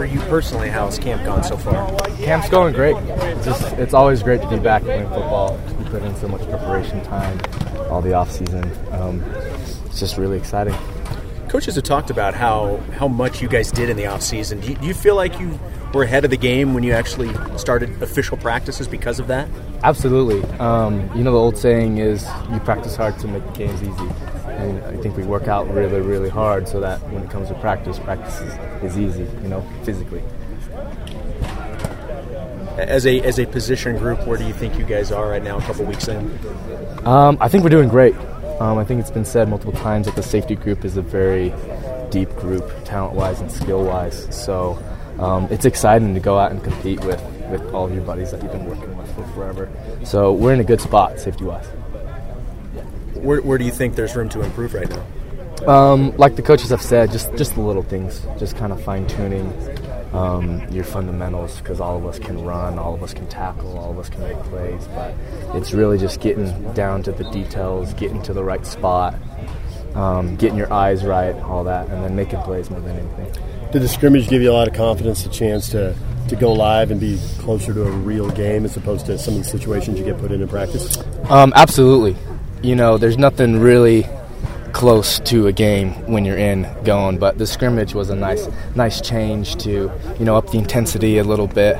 for you personally, how's camp gone so far? Camp's going great. It's just it's always great to be back playing football. We put in so much preparation time, all the off season. Um, it's just really exciting. Coaches have talked about how how much you guys did in the off season. Do you, do you feel like you were ahead of the game when you actually started official practices because of that? Absolutely. Um, you know the old saying is you practice hard to make the games easy. And I think we work out really, really hard so that when it comes to practice, practice is, is easy, you know, physically. As a as a position group, where do you think you guys are right now? A couple weeks in. Um, I think we're doing great. Um, I think it's been said multiple times that the safety group is a very deep group, talent-wise and skill-wise. So um, it's exciting to go out and compete with with all of your buddies that you've been working with for forever. So we're in a good spot, safety-wise. Where, where do you think there's room to improve right now? Um, like the coaches have said, just just the little things, just kind of fine tuning um, your fundamentals because all of us can run, all of us can tackle, all of us can make plays, but it's really just getting down to the details, getting to the right spot, um, getting your eyes right, all that, and then making plays more than anything. Did the scrimmage give you a lot of confidence, a chance to, to go live and be closer to a real game as opposed to some of the situations you get put in in practice? Um, absolutely. You know, there's nothing really close to a game when you're in going, but the scrimmage was a nice nice change to, you know, up the intensity a little bit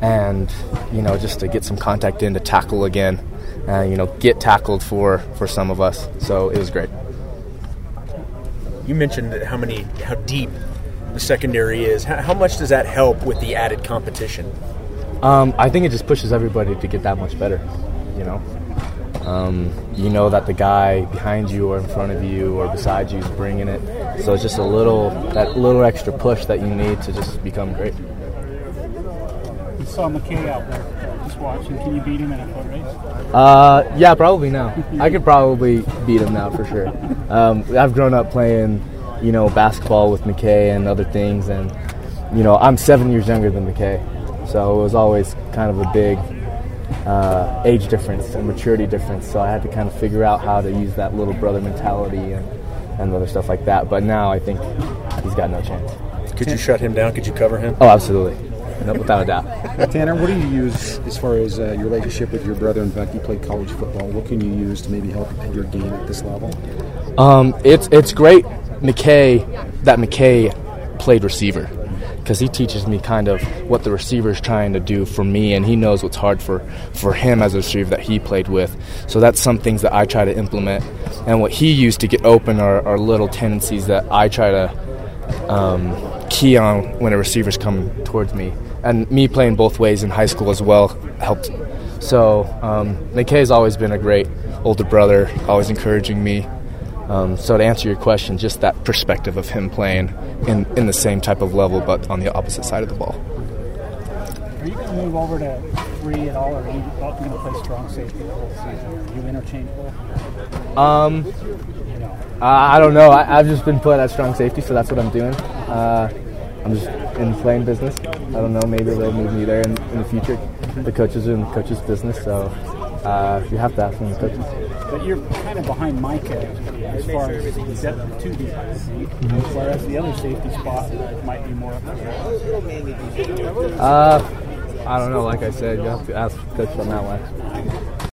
and, you know, just to get some contact in to tackle again. Uh, you know, get tackled for for some of us. So it was great. You mentioned how many how deep the secondary is. How, how much does that help with the added competition? Um, I think it just pushes everybody to get that much better. You know, um, you know that the guy behind you or in front of you or beside you is bringing it. So it's just a little that little extra push that you need to just become great. You saw McKay out there just watching. Can you beat him in a foot race? Uh, yeah, probably now. I could probably beat him now for sure. Um, I've grown up playing, you know, basketball with McKay and other things, and you know, I'm seven years younger than McKay, so it was always kind of a big uh, age difference and maturity difference. So I had to kind of figure out how to use that little brother mentality and and other stuff like that. But now I think he's got no chance. Could you shut him down? Could you cover him? Oh, absolutely, no, without a doubt. Tanner, what do you use as far as uh, your relationship with your brother? In fact, you played college football. What can you use to maybe help your game at this level? Um, it's it's great, McKay, that McKay played receiver because he teaches me kind of what the receiver is trying to do for me, and he knows what's hard for for him as a receiver that he played with. So that's some things that I try to implement, and what he used to get open are, are little tendencies that I try to um, key on when a receiver's coming towards me. And me playing both ways in high school as well helped. So um, McKay's always been a great older brother, always encouraging me. Um, so to answer your question, just that perspective of him playing in, in the same type of level, but on the opposite side of the ball. Are you going to move over to three at all, or are you going to play strong safety the whole season? Are you interchangeable? Um, I I don't know. I, I've just been put at strong safety, so that's what I'm doing. Uh, I'm just in playing business. I don't know. Maybe they'll move me there in, in the future. The coaches are in the coaches' business, so uh, you have to ask from the coaches. But you're kind of behind Micah as far as the depth to the whereas the other safety spot might be more up there. Uh, I don't know. Like I said, you have to ask coach on that one.